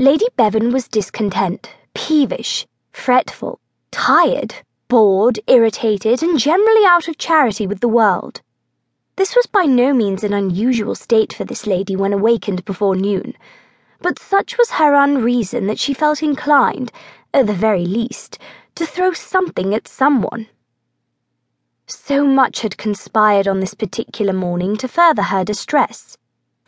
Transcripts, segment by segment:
Lady Bevan was discontent, peevish, fretful, tired, bored, irritated, and generally out of charity with the world. This was by no means an unusual state for this lady when awakened before noon, but such was her unreason that she felt inclined, at the very least, to throw something at someone. So much had conspired on this particular morning to further her distress.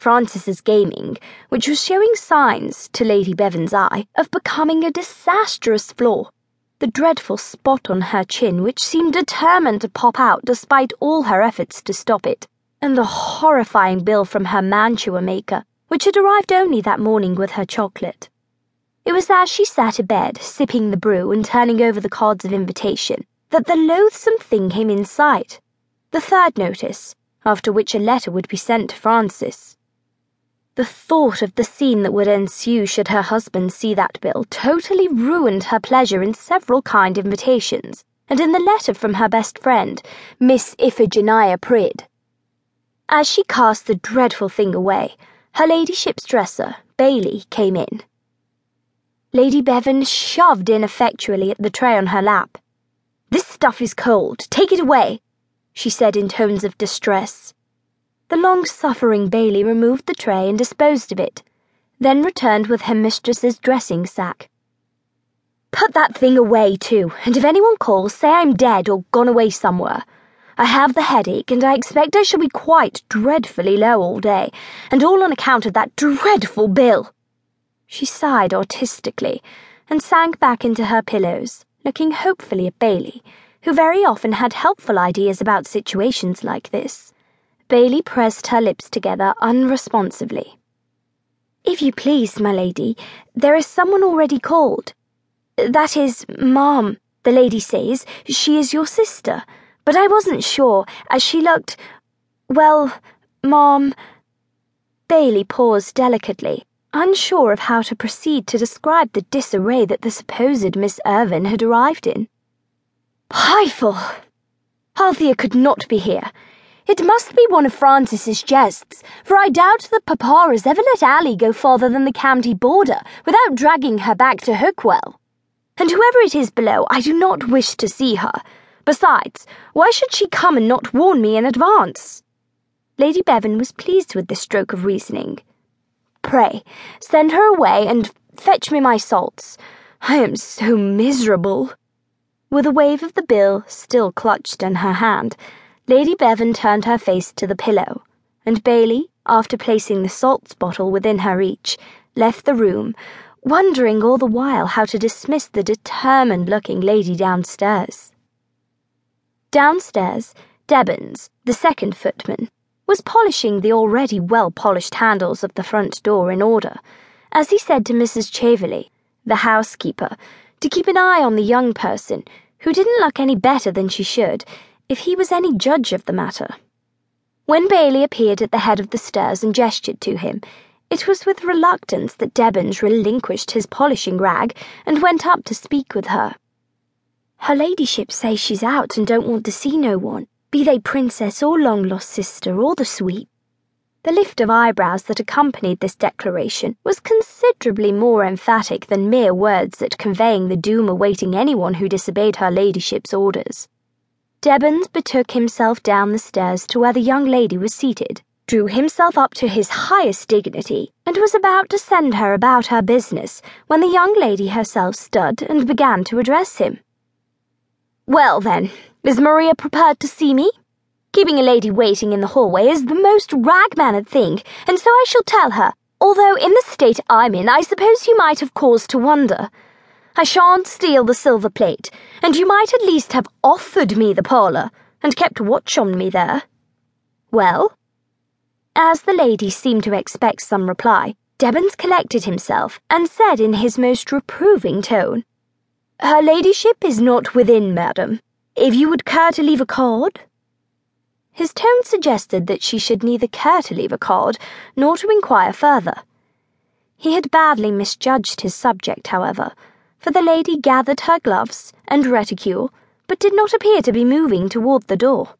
Francis's gaming, which was showing signs, to Lady Bevan's eye, of becoming a disastrous flaw, the dreadful spot on her chin which seemed determined to pop out despite all her efforts to stop it, and the horrifying bill from her mantua maker, which had arrived only that morning with her chocolate. It was as she sat abed, sipping the brew and turning over the cards of invitation, that the loathsome thing came in sight. The third notice, after which a letter would be sent to Francis. The thought of the scene that would ensue should her husband see that bill totally ruined her pleasure in several kind invitations, and in the letter from her best friend, Miss Iphigenia Prid. As she cast the dreadful thing away, her ladyship's dresser, Bailey, came in. Lady Bevan shoved ineffectually at the tray on her lap. This stuff is cold. Take it away, she said in tones of distress. The long suffering Bailey removed the tray and disposed of it, then returned with her mistress's dressing sack. Put that thing away, too, and if anyone calls, say I'm dead or gone away somewhere. I have the headache, and I expect I shall be quite dreadfully low all day, and all on account of that dreadful bill. She sighed artistically and sank back into her pillows, looking hopefully at Bailey, who very often had helpful ideas about situations like this. Bailey pressed her lips together unresponsively. If you please, my lady, there is someone already called. That is, ma'am, the lady says, she is your sister, but I wasn't sure, as she looked. Well, ma'am. Bailey paused delicately, unsure of how to proceed to describe the disarray that the supposed Miss Ervine had arrived in. Pieful! Althea could not be here. It must be one of Francis's jests, for I doubt that Papa has ever let Ally go farther than the county border without dragging her back to Hookwell. And whoever it is below, I do not wish to see her. Besides, why should she come and not warn me in advance? Lady Bevan was pleased with this stroke of reasoning. Pray, send her away and fetch me my salts. I am so miserable. With a wave of the bill still clutched in her hand, Lady Bevan turned her face to the pillow, and Bailey, after placing the salts bottle within her reach, left the room, wondering all the while how to dismiss the determined looking lady downstairs. Downstairs, Debbins, the second footman, was polishing the already well polished handles of the front door in order, as he said to Mrs. Chaverley, the housekeeper, to keep an eye on the young person, who didn't look any better than she should if he was any judge of the matter. When Bailey appeared at the head of the stairs and gestured to him, it was with reluctance that Debbins relinquished his polishing rag and went up to speak with her. Her ladyship says she's out and don't want to see no one, be they princess or long lost sister or the sweep. The lift of eyebrows that accompanied this declaration was considerably more emphatic than mere words at conveying the doom awaiting anyone who disobeyed her ladyship's orders. Debbins betook himself down the stairs to where the young lady was seated, drew himself up to his highest dignity, and was about to send her about her business when the young lady herself stood and began to address him. Well, then, is Maria prepared to see me? Keeping a lady waiting in the hallway is the most rag-mannered thing, and so I shall tell her, although in the state I'm in, I suppose you might have cause to wonder. I shan't steal the silver plate, and you might at least have offered me the parlour and kept watch on me there. Well? As the lady seemed to expect some reply, Debbins collected himself and said in his most reproving tone, Her ladyship is not within, madam. If you would care to leave a card? His tone suggested that she should neither care to leave a card nor to inquire further. He had badly misjudged his subject, however for the lady gathered her gloves and reticule, but did not appear to be moving toward the door.